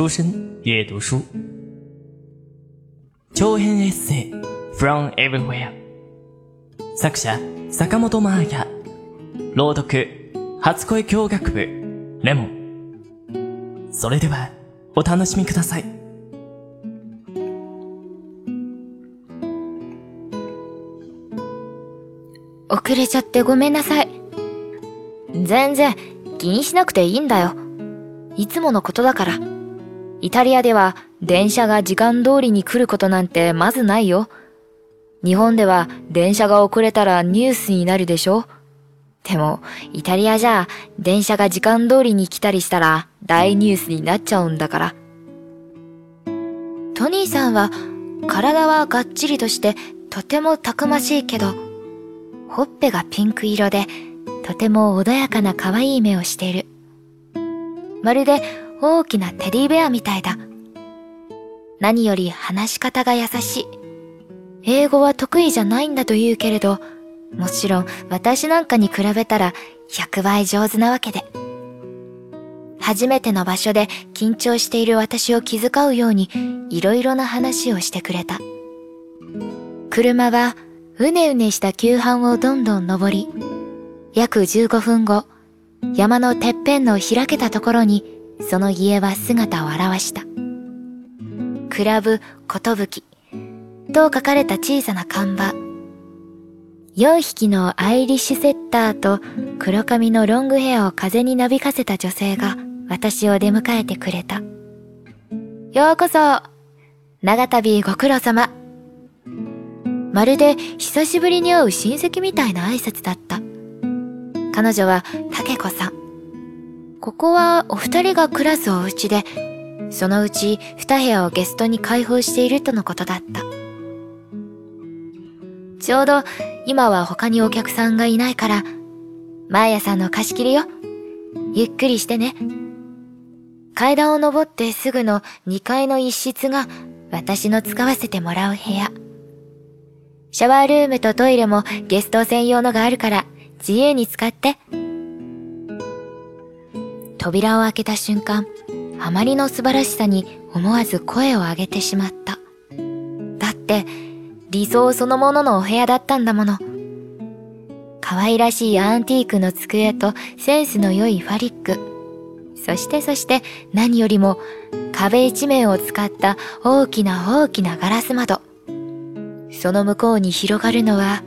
书生阅读书。長編エッセイ From Everywhere 作者坂本真綾朗読初恋教学部レモンそれではお楽しみください遅れちゃってごめんなさい。全然気にしなくていいんだよ。いつものことだから。イタリアでは電車が時間通りに来ることなんてまずないよ。日本では電車が遅れたらニュースになるでしょでも、イタリアじゃ電車が時間通りに来たりしたら大ニュースになっちゃうんだから。トニーさんは体はがっちりとしてとてもたくましいけど、ほっぺがピンク色でとても穏やかな可愛い目をしている。まるで大きなテディベアみたいだ。何より話し方が優しい。英語は得意じゃないんだと言うけれど、もちろん私なんかに比べたら100倍上手なわけで。初めての場所で緊張している私を気遣うようにいろいろな話をしてくれた。車はうねうねした急坂をどんどん登り、約15分後、山のてっぺんの開けたところにその家は姿を現した。クラブ、ことぶき、と書かれた小さな看板。4匹のアイリッシュセッターと黒髪のロングヘアを風になびかせた女性が私を出迎えてくれた。ようこそ長旅ご苦労様まるで久しぶりに会う親戚みたいな挨拶だった。彼女は竹子さん。ここはお二人が暮らすお家で、そのうち二部屋をゲストに開放しているとのことだった。ちょうど今は他にお客さんがいないから、マーヤさんの貸し切りよ。ゆっくりしてね。階段を登ってすぐの2階の一室が私の使わせてもらう部屋。シャワールームとトイレもゲスト専用のがあるから自由に使って。扉を開けた瞬間、あまりの素晴らしさに思わず声を上げてしまった。だって、理想そのもののお部屋だったんだもの。可愛らしいアンティークの机とセンスの良いファリック。そしてそして何よりも壁一面を使った大きな大きなガラス窓。その向こうに広がるのは、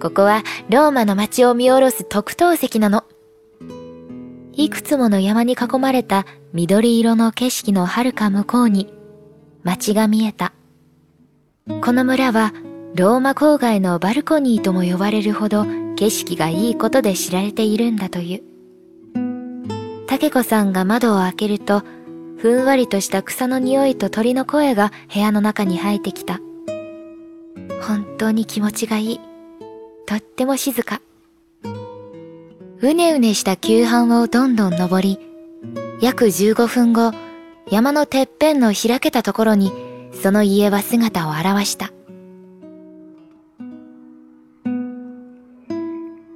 ここはローマの街を見下ろす特等席なの。いくつもの山に囲まれた緑色の景色の遥か向こうに街が見えた。この村はローマ郊外のバルコニーとも呼ばれるほど景色がいいことで知られているんだという。竹子さんが窓を開けると、ふんわりとした草の匂いと鳥の声が部屋の中に入ってきた。本当に気持ちがいい。とっても静か。うねうねした急坂をどんどん登り、約15分後、山のてっぺんの開けたところに、その家は姿を現した。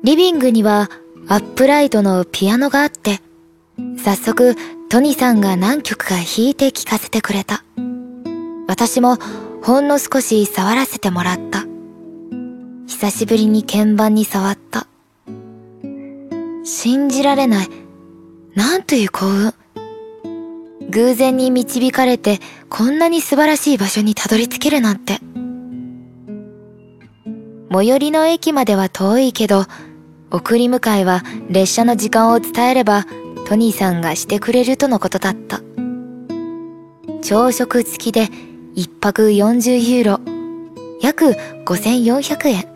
リビングにはアップライトのピアノがあって、早速トニさんが何曲か弾いて聴かせてくれた。私もほんの少し触らせてもらった。久しぶりに鍵盤に触った。信じられない。なんという幸運。偶然に導かれてこんなに素晴らしい場所にたどり着けるなんて。最寄りの駅までは遠いけど、送り迎えは列車の時間を伝えればトニーさんがしてくれるとのことだった。朝食付きで一泊40ユーロ、約5400円。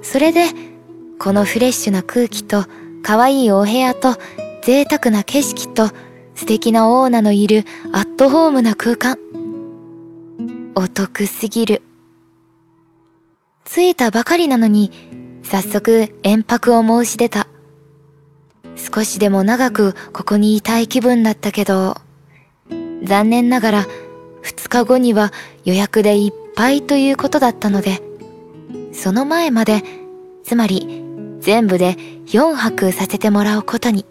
それで、このフレッシュな空気と可愛いお部屋と贅沢な景色と素敵なオーナーのいるアットホームな空間。お得すぎる。着いたばかりなのに、早速延泊を申し出た。少しでも長くここにいたい気分だったけど、残念ながら2日後には予約でいっぱいということだったので、その前まで、つまり全部で4泊させてもらうことに。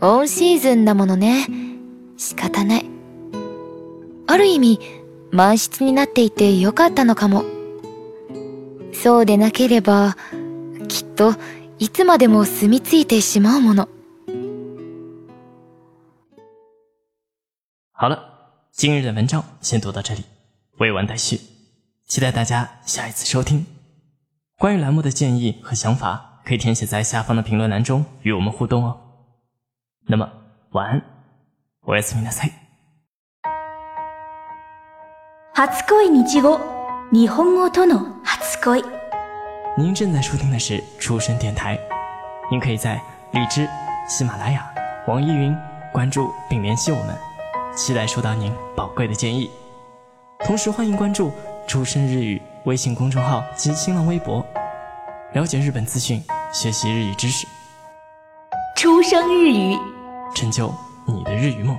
オンシーズンだものね。仕方ない。ある意味、満室になっていてよかったのかも。そうでなければ、きっといつまでも住み着いてしまうもの。好了，今日的文章先读到这里，未完待续，期待大家下一次收听。关于栏目的建议和想法，可以填写在下方的评论栏中与我们互动哦。那么晚安，おやすみなさい。初恋日語日本語との初恋您正在收听的是出生电台，您可以在荔枝、喜马拉雅、网易云关注并联系我们，期待收到您宝贵的建议。同时欢迎关注“出生日语” 微信公众号及新浪微博，了解日本资讯，学习日语知识，出生日语成就你的日语梦。